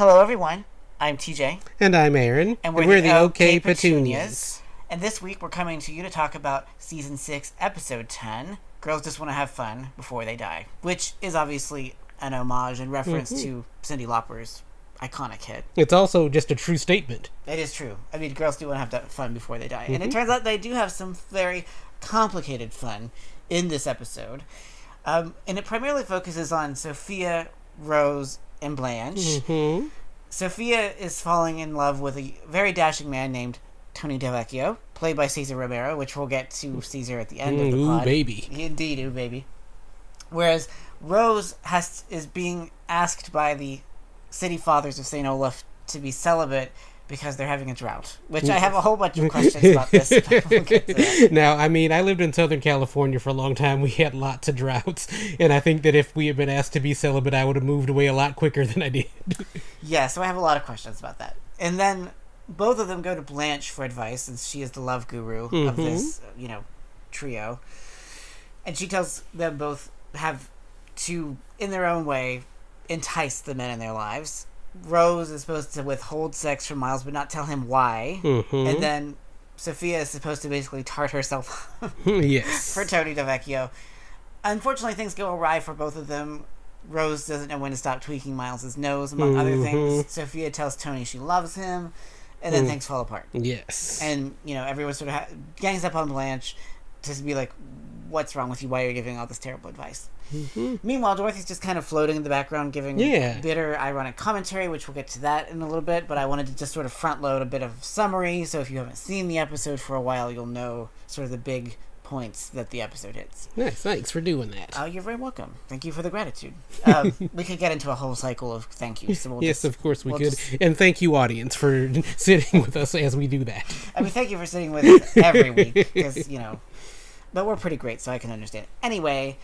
Hello, everyone. I'm TJ, And I'm Aaron. and we're, the, OK Petunias. And this week we're coming to you to talk about season six, episode ten. Girls just want to have fun before they die, which is obviously an homage and reference to Cyndi Lauper's iconic hit. It's also just a true statement. It is true. I mean, girls do want to have that fun before they die, and it turns out they do have some very complicated fun in this episode. Um, and it primarily focuses on Sophia, Rose, and Blanche. hmm Sophia is falling in love with a very dashing man named Tony Delvecchio, played by Cesar Romero, which we'll get to Cesar at the end of the Ooh, pod. baby. Indeed, ooh, baby. Whereas Rose has is being asked by the city fathers of St. Olaf to be celibate because they're having a drought, which I have a whole bunch of questions about this. we'll get to that. now, I mean, I lived in Southern California for a long time. We had lots of droughts. And I think that if we had been asked to be celibate, I would have moved away a lot quicker than I did. Yeah, so I have a lot of questions about that. And then both of them go to Blanche for advice, since she is the love guru of Mhm. this, you know, trio. And she tells them both have to, in their own way, entice the men in their lives. Rose is supposed to withhold sex from Miles, but not tell him why. Mhm. And then Sophia is supposed to basically tart herself yes. for Tony Delvecchio. Unfortunately, things go awry for both of them. Rose doesn't know when to stop tweaking Miles's nose, among other Mhm. things. Sophia tells Tony she loves him, and then Mm. things fall apart. yes. And you know, everyone sort of ha- gangs up on Blanche to be like, "What's wrong with you? Why are you giving all this terrible advice?" Meanwhile, Dorothy's just kind of floating in the background, giving Yeah. bitter, ironic commentary, which we'll get to that in a little bit. But I wanted to just sort of front load a bit of summary, so if you haven't seen the episode for a while, you'll know sort of the big points that the episode hits. nice. Thanks for doing that. Oh, you're very welcome. Thank you for the gratitude. Um, we could get into a whole cycle of thank yous. So we'll yes, just- of course we we'll could. just- And thank you, audience, for sitting with us as we do that. I mean, thank you for sitting with us every week because you know, but we're pretty great, so I can understand. Anyway,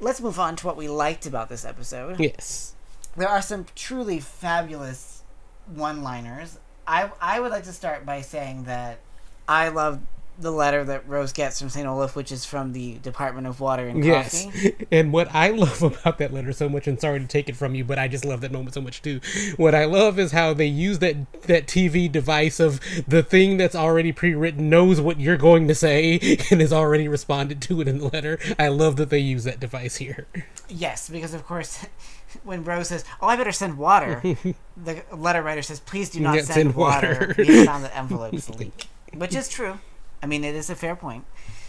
let's move on to what we liked about this episode. Yes. There are some truly fabulous one-liners. I I would like to start by saying that I love the letter that Rose gets from St. Olaf, which is from the Department of Water and Yes. Coffee. And what I love about that letter so much, and sorry to take it from you, but I just love that moment so much too. What I love is how they use that that TV device of the thing that's already pre-written knows what you're going to say and has already responded to it in the letter. I love that they use that device here. Yes, because of course, when Rose says, "Oh, I better send water," the letter writer says, "Please do not Yeah, send, send water. water. we found that envelopes leak," which is true. I mean, it is a fair point.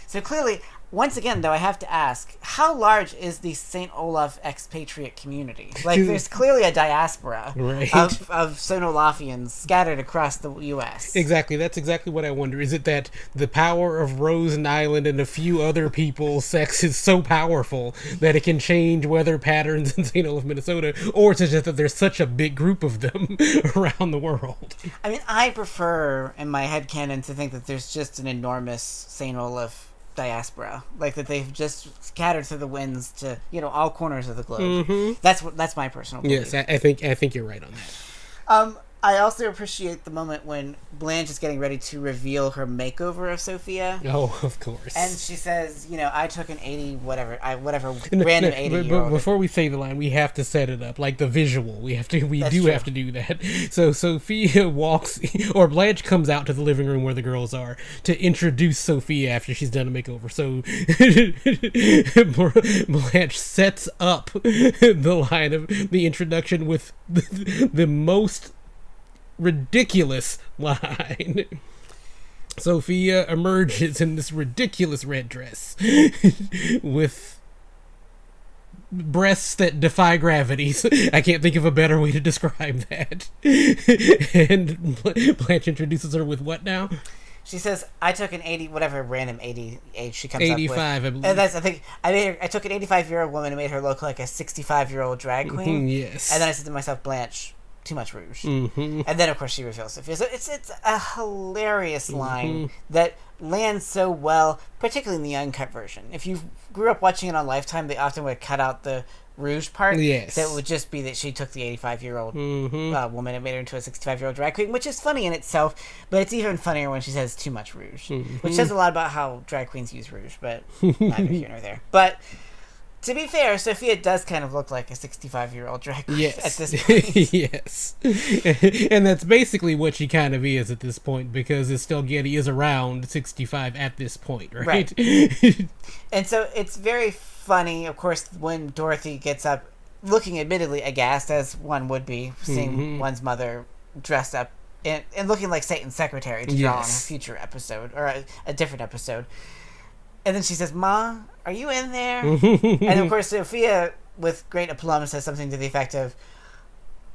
So clearly, once again, though, I have to ask: How large is the Saint Olaf expatriate community? Like, there's clearly a diaspora Right. of of Saint Olafians scattered across the U.S. Exactly, that's exactly what I wonder. Is it that the power of Rose Nylund and a few other people's sex is so powerful that it can change weather patterns in St. Olaf, Minnesota, or is it just that there's such a big group of them around the world? I mean, I prefer in my head canon to think that there's just an enormous St. Olaf diaspora, like that they've just scattered through the winds to you know all corners of the globe. That's what that's my personal belief. Yes, I, I think I think you're right on that. Um, I also appreciate the moment when Blanche is getting ready to reveal her makeover of Sophia. Oh, of course. And she says, you know, I took an eighty whatever, I whatever No, random no, eighty but- before we say the line, we have to set it up like the visual. We have to. We That's do true. have to do that. So Sophia walks, or Blanche comes out to the living room where the girls are to introduce Sophia after she's done a makeover. So Blanche sets up the line of the introduction with the, the most ridiculous line. Sophia emerges in this ridiculous red dress with breasts that defy gravities. I can't think of a better way to describe that. and Blanche introduces her with what now? She says, "I took an eighty, whatever random eighty age she comes up with." 85, I believe. And that's I think I made her, I took an eighty-five year old woman and made her look like a sixty-five year old drag queen. Mm, yes. And then I said to myself, Blanche, too much rouge. Mhm. And then of course she reveals Sophia. So it's it's a hilarious Mm-hmm. line that lands so well, particularly in the uncut version. If you grew up watching it on Lifetime, they often would cut out the rouge part. Yes. It would just be that she took the eighty-five year old Mhm. uh, woman and made her into a 65 year old drag queen, which is funny in itself, but it's even funnier when she says too much rouge, Mm-hmm. which says a lot about how drag queens use rouge, but neither here nor there. But to be fair, Sophia does kind of look like a 65 year old drag queen Yes. at this point. yes. and that's basically what she kind of is at this point because Estelle Getty is around 65 at this point, right? Right. and so it's very funny, of course, when Dorothy gets up, looking admittedly aghast, as one would be, seeing Mhm. one's mother dressed up and, and looking like Satan's secretary to draw on a future episode, or a, a different episode. And then she says, Ma, are you in there? and of course, Sophia, with great aplomb, says something to the effect of,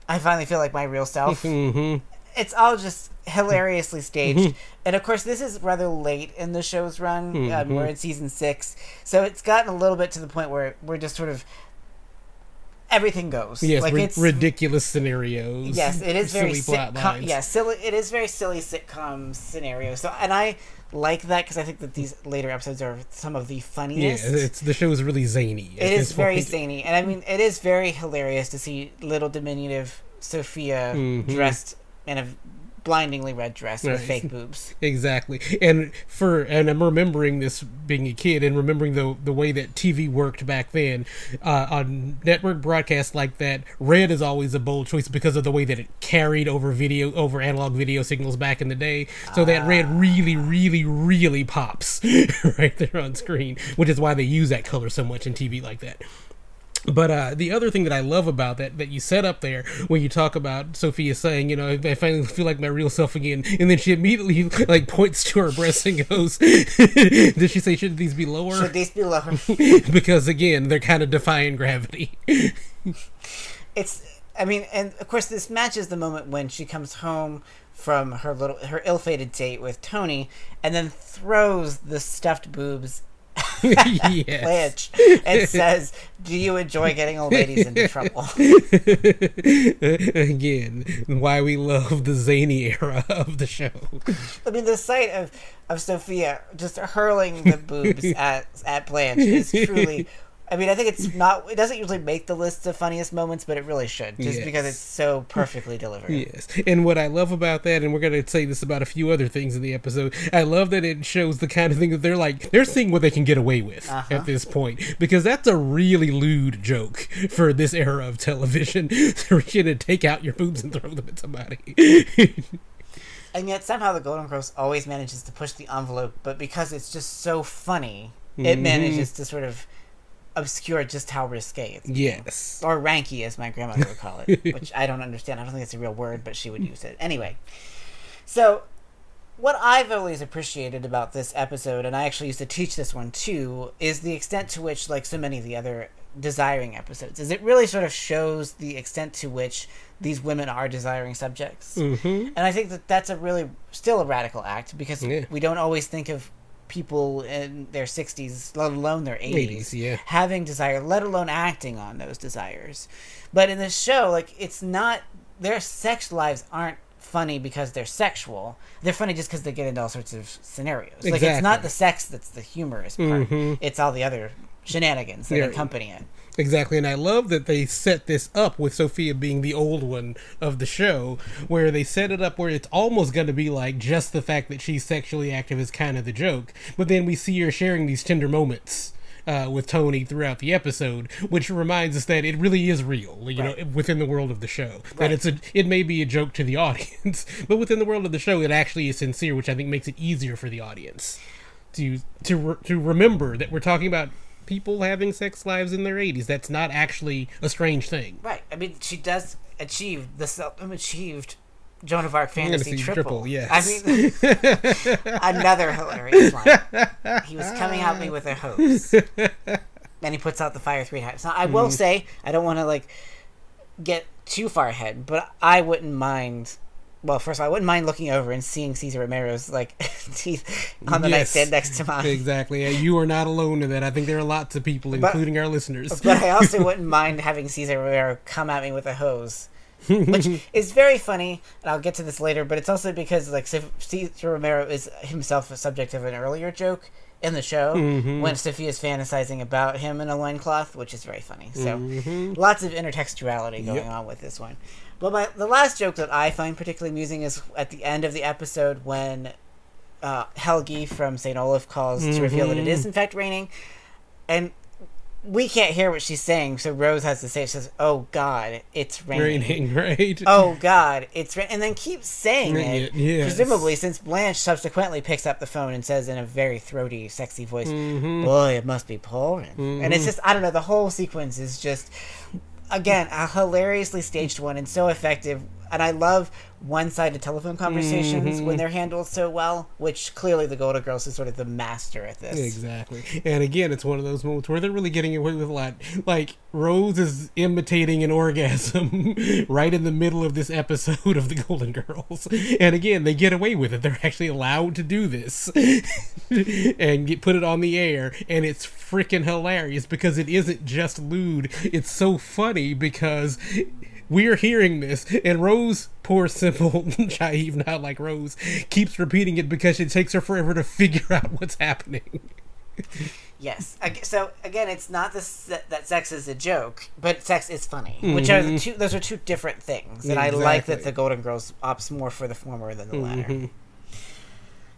I finally feel like my real self. Mhm. it's all just hilariously staged. and of course, this is rather late in the show's run. Um, we're in season six, so it's gotten a little bit to the point where we're just sort of everything goes. Yes, like it's ridiculous scenarios. yes, it is very silly lines. Yes, silly. It is very silly sitcom scenario. So, and I like that because I think that these later episodes are some of the Yeah, funniest. it's the show is really zany. It is very point. zany, and I mean, it is very hilarious to see little diminutive Sophia Mhm. dressed in a blindingly red dress with Right. fake boobs. Exactly. And for and I'm remembering this being a kid and remembering the the way that TV worked back then. Uh, on network broadcasts like that, red is always a bold choice because of the way that it carried over video over analog video signals back in the day. So that red really, really, really pops right there on screen, which is why they use that color so much in TV like that. But uh, the other thing that I love about that that you set up there when you talk about Sophia saying, you know, I finally feel like my real self again, and then she immediately like points to her breasts and goes, "Did she say should these be lower?" Should these be lower? because again, they're kind of defying gravity. it's. I mean, and of course, this matches the moment when she comes home from her little her ill-fated date with Tony, and then throws the stuffed boobs yes. Blanche and says, "Do you enjoy getting old ladies into trouble?" again, why we love the zany era of the show. I mean, the sight of of Sophia just hurling the boobs at at Blanche is truly. I mean, I think it's not. It doesn't usually make the list of funniest moments, but it really should, just because it's so perfectly delivered. Yes. And what I love about that, and we're going to say this about a few other things in the episode, I love that it shows the kind of thing that they're like, they're seeing what they can get away with Uh-huh. at this point. Because that's a really lewd joke for this era of television. Going to take out your boobs and throw them at somebody. And yet somehow the Golden Girls always manages to push the envelope, but because it's just so funny, it Mhm. manages to sort of obscure just how risque it's. yes. Or ranky, as my grandmother would call it, which I don't understand. I don't think it's a real word, but she would use it. Anyway, so what I've always appreciated about this episode, and I actually used to teach this one too, is the extent to which, like so many of the other desiring episodes, is it really sort of shows the extent to which these women are desiring subjects. Mm-hmm. And I think that that's a really still a radical act because Yeah. we don't always think of people in their 60s, let alone their 80s, 80s, yeah. having desire, let alone acting on those desires. But in this show, like it's not their sex lives aren't funny because they're sexual. They're funny just because they get into all sorts of scenarios. Like it's not the sex that's the humorous part. Mhm. It's all the other shenanigans that Yeah. accompany it. Exactly, and I love that they set this up with Sophia being the old one of the show, where they set it up where it's almost going to be like just the fact that she's sexually active is kind of the joke, but then we see her sharing these tender moments. Uh, with Tony throughout the episode, which reminds us that it really is real, you know, within the world of the show. Right. That it's a, it may be a joke to the audience, but within the world of the show, it actually is sincere, which I think makes it easier for the audience to to re- to remember that we're talking about people having sex lives in their 80s. That's not actually a strange thing. Right. I mean, she does achieve the self-achieved Joan of Arc fantasy triple. triple, yes. I mean, another hilarious line. He was coming at me with a hose. and he puts out the fire three times. Now, I will mm. say, I don't want to like get too far ahead, but I wouldn't mind. Well, first of all, I wouldn't mind looking over and seeing Cesar Romero's like teeth on the Yes. nightstand next to mine. Exactly. Yeah, You are not alone in that. I think there are lots of people, including our listeners. But I also wouldn't mind having Cesar Romero come at me with a hose, which is very funny, and I'll get to this later. But it's also because like Cesar Romero is himself a subject of an earlier joke in the show Mhm. when Sophia's fantasizing about him in a loincloth, which is very funny. So Mhm. lots of intertextuality going Yep. on with this one. But my the last joke that I find particularly amusing is at the end of the episode when uh, Helgi from St. Olaf calls to reveal that it Mhm. in fact raining, and we can't hear what she's saying, so Rose has to say, she says, "Oh God, it's raining." Raining, right? Oh God, it's rain, and then keeps saying it. yes. Presumably, since Blanche subsequently picks up the phone and says in a very throaty, sexy voice, Mm-hmm. "Boy, it must be pouring," and it's just I don't know. The whole sequence is just again a hilariously staged one and so effective. And I love one-sided telephone conversations Mm-hmm. when they're handled so well, which clearly the Golden Girls is sort of the master at this. Exactly. And again, it's one of those moments where they're really getting away with a lot. Like, Rose is imitating an orgasm right in the middle of this episode of The Golden Girls. And again, they get away with it. They're actually allowed to do this and get, put it on the air. And it's freaking hilarious because it isn't just lewd. It's so funny because we're hearing this, and Rose, poor simple Shaib, not like Rose, keeps repeating it because it takes her forever to figure out what's happening. Yes. So again, it's not this that sex is a joke, but sex is funny, which are the mm-hmm. two. Those are two different things, and I like that the Golden Girls opts more for the former than the latter. Mm-hmm.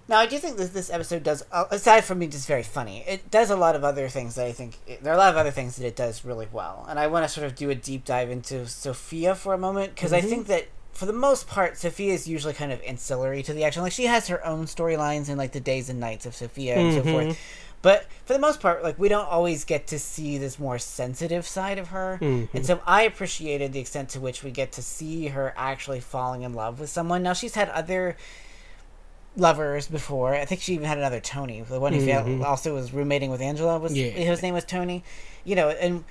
Now, I do think that this episode does, uh, aside from being just very funny, it does a lot of other things that I think there are a lot of other things that it does really well, and I want to sort of do a deep dive into Sophia for a moment because I mm-hmm. think that. For the most part, Sophia is usually kind of ancillary to the action. Like she has her own storylines in like the days and nights of Sophia and so forth. Mm-hmm. But for the most part, like we don't always get to see this more sensitive side of her, and mm-hmm. so I appreciated the extent to which we get to see her actually falling in love with someone. Now she's had other lovers before. I think she even had another Tony, the one who failed, mm-hmm. also was roommating with Angela. Was Yeah. his name was Tony? You know, and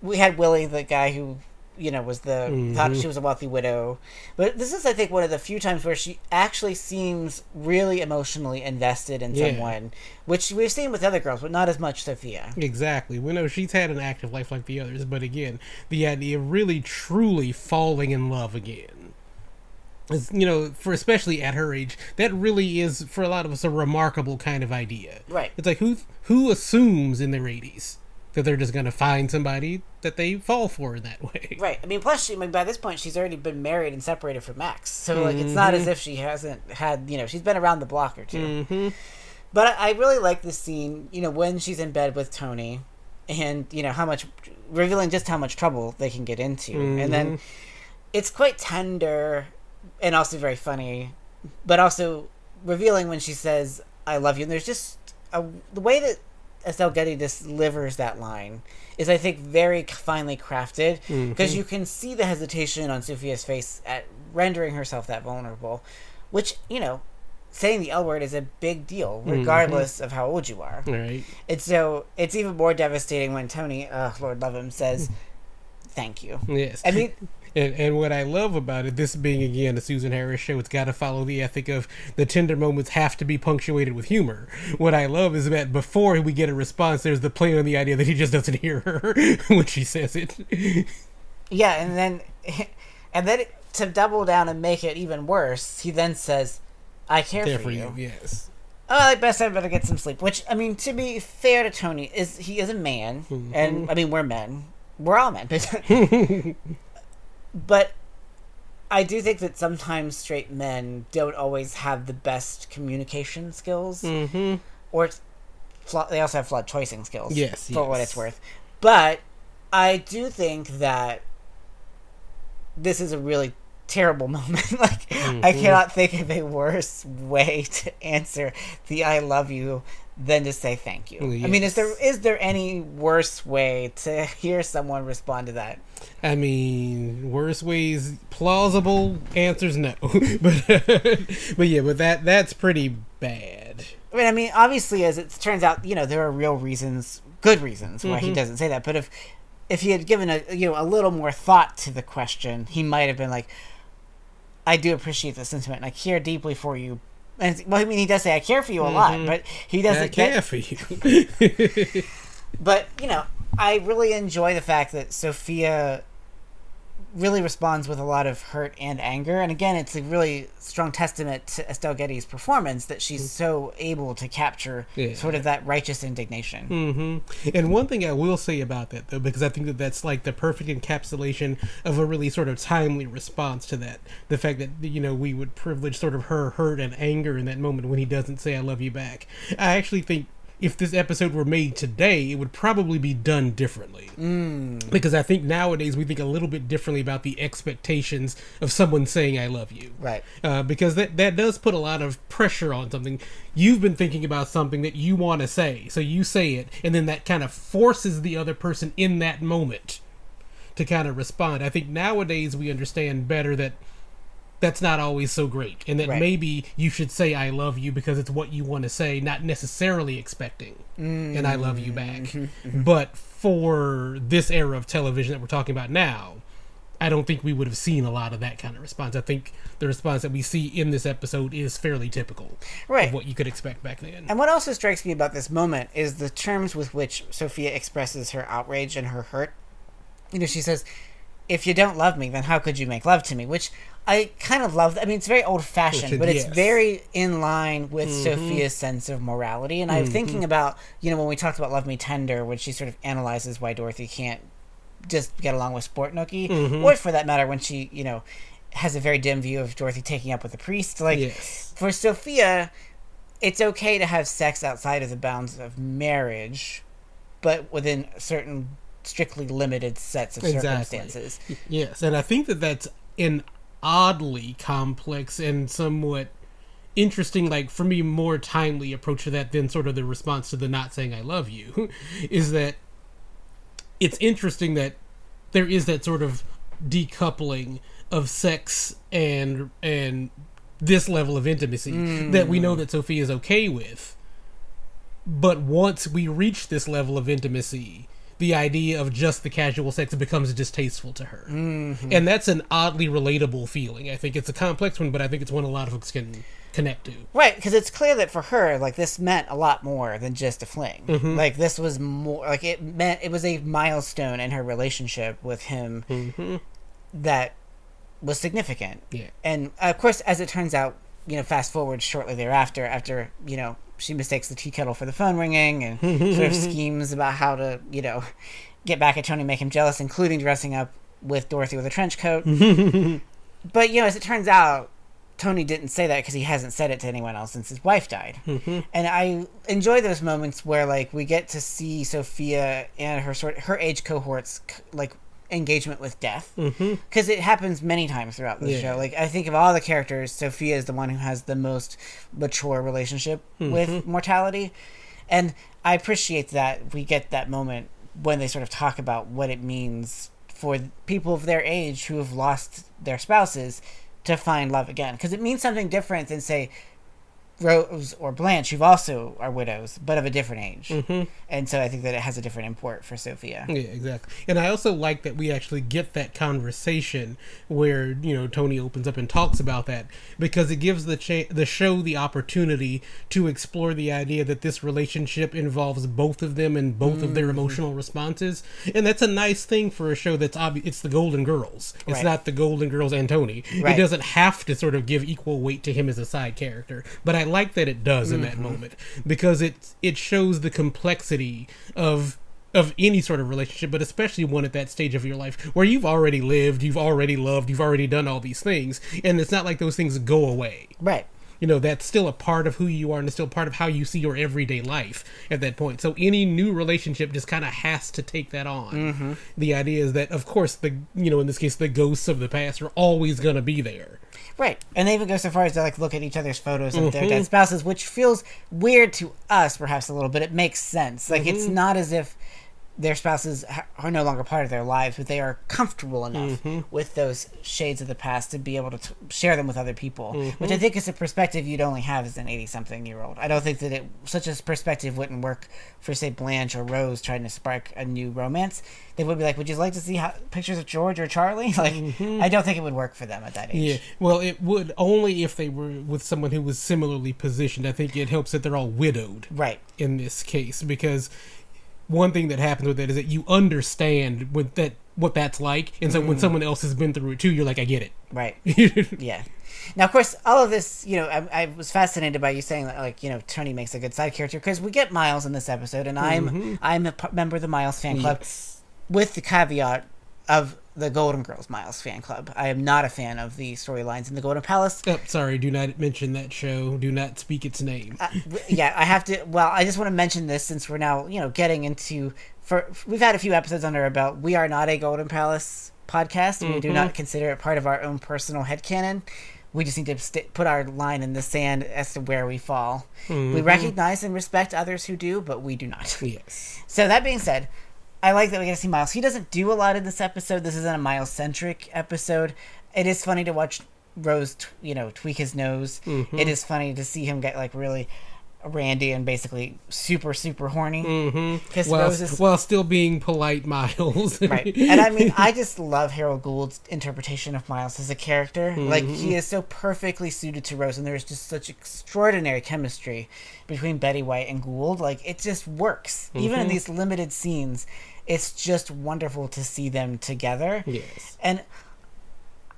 we had Willie, the guy who you know was the mm-hmm. thought she was a wealthy widow. But this is, I think, one of the few times where she actually seems really emotionally invested in Yeah. someone, which we've seen with other girls, but not as much Sophia. Exactly. We know she's had an active life like the others, but again, the idea of really truly falling in love again. Is, you know, for especially at her age, that really is for a lot of us a remarkable kind of idea. Right. It's like who who assumes in their eighties that they're just gonna find somebody that they fall for in that way. Right. I mean, plus, she, I mean, by this point, she's already been married and separated from Max. So, like, it's not as mm-hmm. if she hasn't had, you know, she's been around the block or 2 mm-hmm. But I, I really like this scene, you know, when she's in bed with Tony and, you know, how much, revealing just how much trouble they can get into. And then mm-hmm. it's quite tender and also very funny, but also revealing when she says, I love you. And there's just a, the way that Estelle Getty delivers that line is, I think, very finely crafted because you can see the hesitation on Sophia's face at rendering herself that vulnerable, which, you know, saying the L word is a big deal, regardless of how old you are. Right. And so it's even more devastating when Tony, uh, Lord love him, says, "Thank you." Yes. I mean, And, and what I love about it, this being again a Susan Harris show, it's got to follow the ethic of the tender moments have to be punctuated with humor. What I love is that before we get a response, there's the play on the idea that he just doesn't hear her when she says it. yeah, and then, and then to double down and make it even worse, he then says, "I care for, for you." you, yes. Oh, I best I better get some sleep. Which I mean, to be fair to Tony, is he is a man, mm-hmm. and I mean we're men, we're all men, but I do think that sometimes straight men don't always have the best communication skills, Mm-hmm. or they also have flawed choicing skills. Yes, for what it's worth. But I do think that this is a really terrible moment. like I Mm-hmm. cannot think of a worse way to answer the "I love you" than to say thank you. I mean, is there is there any worse way to hear someone respond to that? I mean, worse ways, plausible answers, no. but but yeah, but that that's pretty bad. I mean, I mean, obviously, as it turns out, you know, there are real reasons, good reasons why he mm-hmm. doesn't say that. But if if he had given a you know a little more thought to the question, he might have been like, "I do appreciate the sentiment, and I care deeply for you." And well, I mean, he does say, "I care for you a lot," mm-hmm. but he doesn't. care Get, for you. but you know, I really enjoy the fact that Sophia really responds with a lot of hurt and anger. And again, it's a really strong testament to Estelle Getty's performance that she's so able to capture Yeah. sort of that righteous indignation. hmm And one thing I will say about that, though, because I think that that's like the perfect encapsulation of a really sort of timely response to that. The fact that, you know, we would privilege sort of her hurt and anger in that moment when he doesn't say, I love you back. I actually think if this episode were made today, it would probably be done differently. Mm. Because I think nowadays we think a little bit differently about the expectations of someone saying "I love you." Right. Uh, because that that does put a lot of pressure on something. You've been thinking about something that you want to say, so you say it, and then that kind of forces the other person in that moment to kind of respond. I think nowadays we understand better that that's not always so great and that right. maybe you should say i love you because it's what you want to say not necessarily expecting mm-hmm. and i love you back mm-hmm. but for this era of television that we're talking about now i don't think we would have seen a lot of that kind of response i think the response that we see in this episode is fairly typical right. of what you could expect back then and what also strikes me about this moment is the terms with which sophia expresses her outrage and her hurt you know she says if you don't love me, then how could you make love to me? Which I kind of love. That. I mean, it's very old fashioned, but it's yes. very in line with mm-hmm. Sophia's sense of morality. And I'm mm-hmm. thinking about, you know, when we talked about Love Me Tender, when she sort of analyzes why Dorothy can't just get along with Sport Nookie, mm-hmm. or for that matter, when she, you know, has a very dim view of Dorothy taking up with a priest. Like, yes. for Sophia, it's okay to have sex outside of the bounds of marriage, but within certain strictly limited sets of exactly. circumstances. Yes, and I think that that's an oddly complex and somewhat interesting like for me more timely approach to that than sort of the response to the not saying i love you is that it's interesting that there is that sort of decoupling of sex and and this level of intimacy mm. that we know that sophie is okay with but once we reach this level of intimacy the idea of just the casual sex becomes distasteful to her. Mm-hmm. And that's an oddly relatable feeling. I think it's a complex one, but I think it's one a lot of folks can connect to. Right, because it's clear that for her, like this meant a lot more than just a fling. Mm-hmm. Like this was more like it meant it was a milestone in her relationship with him mm-hmm. that was significant. Yeah, and of course, as it turns out, you know, fast forward shortly thereafter, after you know she mistakes the tea kettle for the phone ringing and sort of schemes about how to, you know, get back at Tony, make him jealous, including dressing up with Dorothy with a trench coat. but, you know, as it turns out, Tony didn't say that because he hasn't said it to anyone else since his wife died. Mm-hmm. And I enjoy those moments where, like, we get to see Sophia and her sort, her age cohorts, like, engagement with death because mm-hmm. it happens many times throughout the yeah. show. Like I think of all the characters, Sophia is the one who has the most mature relationship mm-hmm. with mortality, and I appreciate that we get that moment when they sort of talk about what it means for people of their age who have lost their spouses to find love again because it means something different than say Rose or Blanche, who also are widows, but of a different age. Mm-hmm. And so I think that it has a different import for Sophia. Yeah, exactly. And I also like that we actually get that conversation where, you know, Tony opens up and talks about that because it gives the cha- the show the opportunity to explore the idea that this relationship involves both of them and both mm-hmm. of their mm-hmm. emotional responses. And that's a nice thing for a show that's obvious. It's the Golden Girls. It's right. not the Golden Girls and Tony. Right. It doesn't have to sort of give equal weight to him as a side character. But I like that it does in mm-hmm. that moment because it it shows the complexity of of any sort of relationship, but especially one at that stage of your life where you've already lived, you've already loved, you've already done all these things, and it's not like those things go away. Right. You know, that's still a part of who you are and it's still part of how you see your everyday life at that point. So any new relationship just kind of has to take that on. Mm-hmm. The idea is that, of course, the, you know, in this case, the ghosts of the past are always going to be there. Right, and they even go so far as to like look at each other's photos of mm-hmm. their dead spouses, which feels weird to us, perhaps a little bit. It makes sense. Like mm-hmm. it's not as if their spouses are no longer part of their lives, but they are comfortable enough mm-hmm. with those shades of the past to be able to t- share them with other people, mm-hmm. which I think is a perspective you'd only have as an 80 something year old. I don't think that it such a perspective wouldn't work for, say, Blanche or Rose trying to spark a new romance. They would be like, Would you like to see how, pictures of George or Charlie? Like, mm-hmm. I don't think it would work for them at that age. Yeah, well, it would only if they were with someone who was similarly positioned. I think it helps that they're all widowed. Right. In this case, because one thing that happens with it is that you understand what that what that's like, and so mm. when someone else has been through it too, you're like, I get it. Right. yeah. Now, of course, all of this, you know, I, I, was fascinated by you saying that, like, you know, Tony makes a good side character because we get Miles in this episode, and I'm mm-hmm. I'm a p- member of the Miles fan club, yes. with the caveat of the Golden Girls Miles fan club. I am not a fan of the storylines in the Golden Palace. Oh, sorry, do not mention that show. Do not speak its name. Uh, yeah, I have to. Well, I just want to mention this since we're now, you know, getting into. For we've had a few episodes under our belt. We are not a Golden Palace podcast. We mm-hmm. do not consider it part of our own personal head headcanon. We just need to st- put our line in the sand as to where we fall. Mm-hmm. We recognize and respect others who do, but we do not. Yes. So that being said, I like that we get to see Miles. He doesn't do a lot in this episode. This isn't a Miles centric episode. It is funny to watch Rose, t- you know, tweak his nose. Mm-hmm. It is funny to see him get like really randy and basically super super horny. Mm-hmm. While, is, while still being polite, Miles. right, and I mean, I just love Harold Gould's interpretation of Miles as a character. Mm-hmm. Like he is so perfectly suited to Rose, and there's just such extraordinary chemistry between Betty White and Gould. Like it just works, even in mm-hmm. these limited scenes it's just wonderful to see them together. Yes. And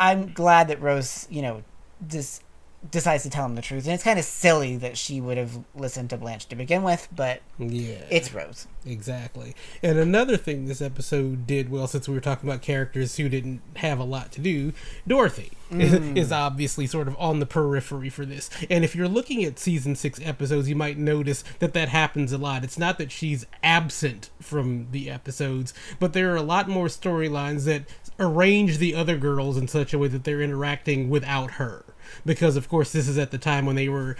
I'm glad that Rose, you know, just decides to tell him the truth. And it's kind of silly that she would have listened to Blanche to begin with, but yeah, it's Rose. Exactly. And another thing this episode did well, since we were talking about characters who didn't have a lot to do, Dorothy mm. is obviously sort of on the periphery for this. And if you're looking at season six episodes, you might notice that that happens a lot. It's not that she's absent from the episodes, but there are a lot more storylines that arrange the other girls in such a way that they're interacting without her because of course this is at the time when they were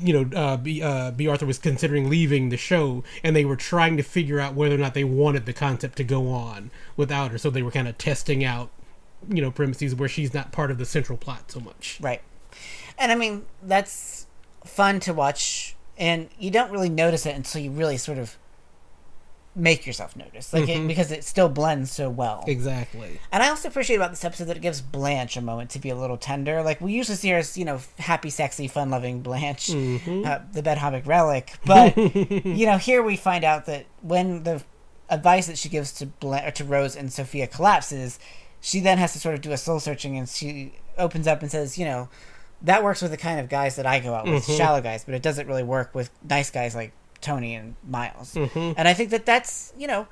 you know, uh, B, uh, Bea Arthur was considering leaving the show, and they were trying to figure out whether or not they wanted the concept to go on without her. So they were kind of testing out, you know, premises where she's not part of the central plot so much. Right. And I mean, that's fun to watch, and you don't really notice it until you really sort of make yourself notice, like mm-hmm. it, because it still blends so well. Exactly. And I also appreciate about this episode that it gives Blanche a moment to be a little tender. Like we usually see her as you know happy, sexy, fun-loving Blanche, mm-hmm. uh, the bed hobbit relic. But you know, here we find out that when the advice that she gives to to Rose and Sophia collapses, she then has to sort of do a soul searching, and she opens up and says, you know. That works with the kind of guys that I go out with, mm-hmm. shallow guys, but it doesn't really work with nice guys like Tony and Miles. Mm-hmm. And I think that that's, you know,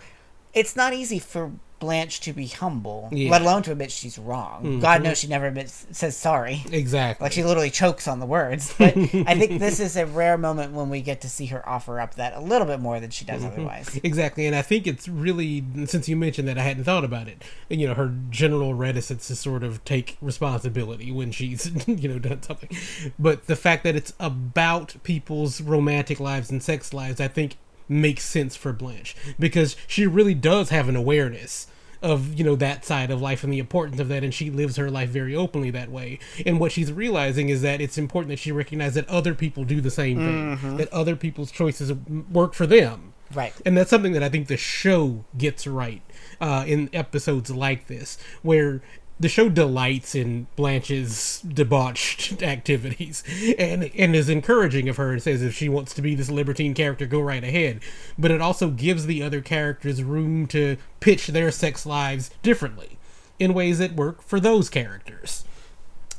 it's not easy for Blanche to be humble, yeah. let alone to admit she's wrong. Mm-hmm. God knows she never admits, says sorry. Exactly. Like she literally chokes on the words. But I think this is a rare moment when we get to see her offer up that a little bit more than she does mm-hmm. otherwise. Exactly. And I think it's really, since you mentioned that, I hadn't thought about it. And, you know, her general reticence to sort of take responsibility when she's, you know, done something. But the fact that it's about people's romantic lives and sex lives, I think makes sense for Blanche because she really does have an awareness of you know that side of life and the importance of that and she lives her life very openly that way. And what she's realizing is that it's important that she recognize that other people do the same thing mm-hmm. that other people's choices work for them. Right. And that's something that i think the show gets right uh, in episodes like this where the show delights in Blanche's debauched activities and and is encouraging of her and says if she wants to be this libertine character, go right ahead. But it also gives the other characters room to pitch their sex lives differently in ways that work for those characters.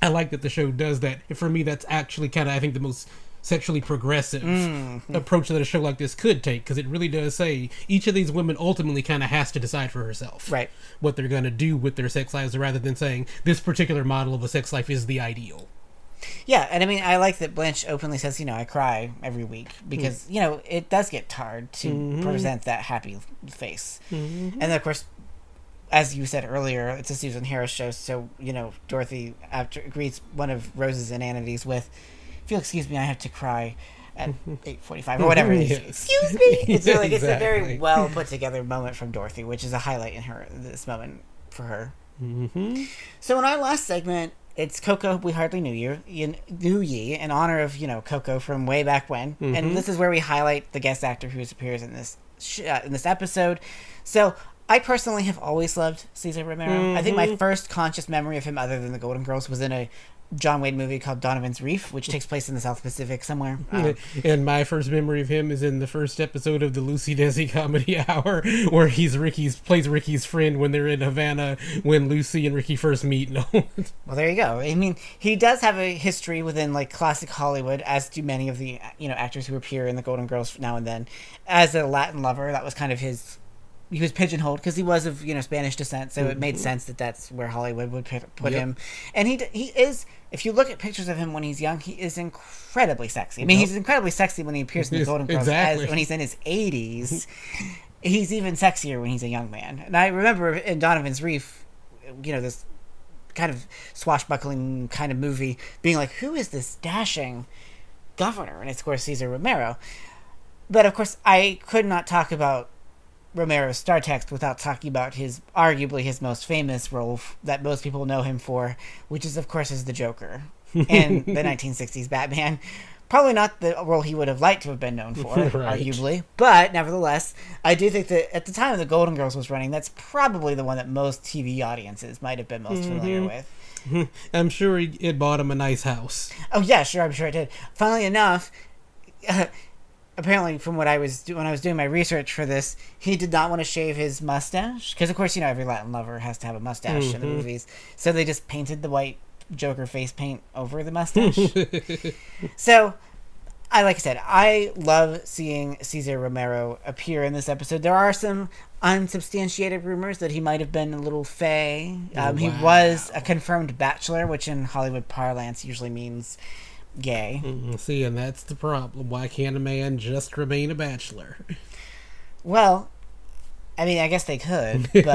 I like that the show does that. For me, that's actually kind of I think the most sexually progressive mm. approach that a show like this could take because it really does say each of these women ultimately kind of has to decide for herself right what they're going to do with their sex lives rather than saying this particular model of a sex life is the ideal yeah, and I mean, I like that Blanche openly says, you know, I cry every week because, mm. you know, it does get hard to mm-hmm. present that happy face. Mm-hmm. And of course, as you said earlier, it's a Susan Harris show, so, you know, Dorothy after greets one of Rose's inanities with, you'll excuse me, I have to cry at 8.45 or whatever it is. Excuse me. It's really, exactly. it's a very well put together moment from Dorothy, which is a highlight in her this moment for her. Mm-hmm. So in our last segment, it's Coco. We hardly knew you, knew ye, in honor of you know Coco from way back when, mm-hmm. and this is where we highlight the guest actor who appears in this sh- uh, in this episode. So I personally have always loved Cesar Romero. Mm-hmm. I think my mm-hmm. first conscious memory of him, other than the Golden Girls, was in a John Wayne movie called Donovan's Reef, which takes place in the South Pacific somewhere. Um, and my first memory of him is in the first episode of the Lucy Desi Comedy Hour, where he's Ricky's plays Ricky's friend when they're in Havana when Lucy and Ricky first meet. well, there you go. I mean, he does have a history within like classic Hollywood, as do many of the you know actors who appear in the Golden Girls now and then. As a Latin lover, that was kind of his he was pigeonholed because he was of you know Spanish descent, so it made mm-hmm. sense that that's where Hollywood would put, put Yep. him. And he he is. If you look at pictures of him when he's young, he is incredibly sexy. I mean, Yep. he's incredibly sexy when he appears in the Golden Girls. exactly. As when he's in his eighties, mm-hmm. he's even sexier when he's a young man. And I remember in Donovan's Reef, you know this kind of swashbuckling kind of movie, being like, "Who is this dashing governor?" And it's of course Cesar Romero. But of course, I could not talk about Romero's Star Text without talking about his arguably his most famous role f- that most people know him for, which is of course as the Joker in the 1960s Batman. Probably not the role he would have liked to have been known for, Right. arguably, but nevertheless, I do think that at the time the Golden Girls was running, that's probably the one that most TV audiences might have been most familiar mm-hmm. with. I'm sure it it bought him a nice house. Oh yeah, sure. I'm sure it did. Funnily enough, apparently from what I was do- when I was doing my research for this, he did not want to shave his mustache because, of course, you know every Latin lover has to have a mustache in the Mhm. movies. So they just painted the white Joker face paint over the mustache. so. I like I said, I love seeing Cesar Romero appear in this episode. There are some unsubstantiated rumors that he might have been a little fey. Um, He was a confirmed bachelor, which in Hollywood parlance usually means gay. Mm, See, and that's the problem. Why can't a man just remain a bachelor? Well, I mean, I guess they could, but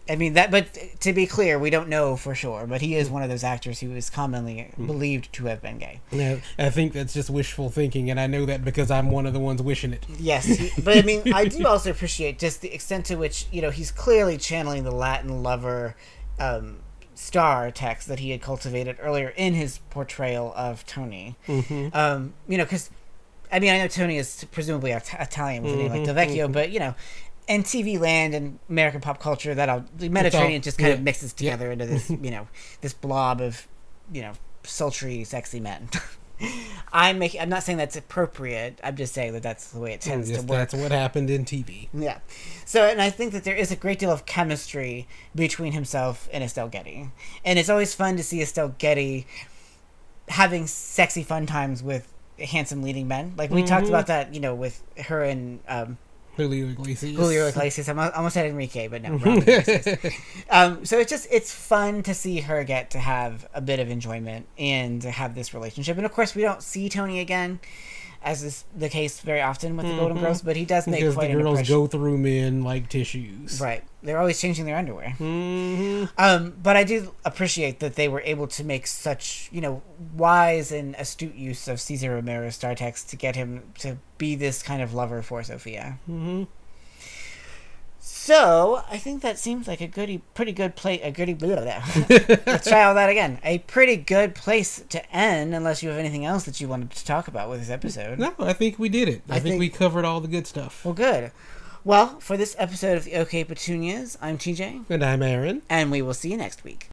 I mean that. But to be clear, we don't know for sure. But he is one of those actors who is commonly believed to have been gay. Yeah, I think that's just wishful thinking, and I know that because I'm one of the ones wishing it. Yes, but I mean, I do also appreciate just the extent to which you know he's clearly channeling the Latin lover um, star text that he had cultivated earlier in his portrayal of Tony. Mm-hmm. Um, you know, because I mean, I know Tony is presumably It- Italian with a name like Mhm, Del Vecchio, but you know, in TV land and American pop culture, that all the Mediterranean just kind of mixes together into this, you know, this blob of, you know, sultry, sexy men. I'm making. I'm not saying that's appropriate. I'm just saying that that's the way it tends Yes, to work. that's what happened in TV. Yeah. So, and I think that there is a great deal of chemistry between himself and Estelle Getty. And it's always fun to see Estelle Getty having sexy fun times with handsome leading men. Like we talked Mhm. about that, you know, with her and um, Julio Iglesias. Julio Iglesias. I almost said Enrique, but no. um, so it's just it's fun to see her get to have a bit of enjoyment and to have this relationship. And of course, we don't see Tony again, as is the case very often with the Golden Mhm. Girls. But he does make because quite the girls impression. go through men like tissues. Right, they're always changing their underwear. hmm Um, but I do appreciate that they were able to make such, you know, wise and astute use of Cesar Romero's star text to get him to be this kind of lover for Sophia. hmm So I think that seems like a goody, pretty good place. A goody, blah, blah, blah. let's try all that again. A pretty good place to end, unless you have anything else that you wanted to talk about with this episode. No, I think we did it. I, I think, think- we covered all the good stuff. Well, good. Well, for this episode of the OK Petunias, I'm TJ, And I'm Aaron. and we will see you next week.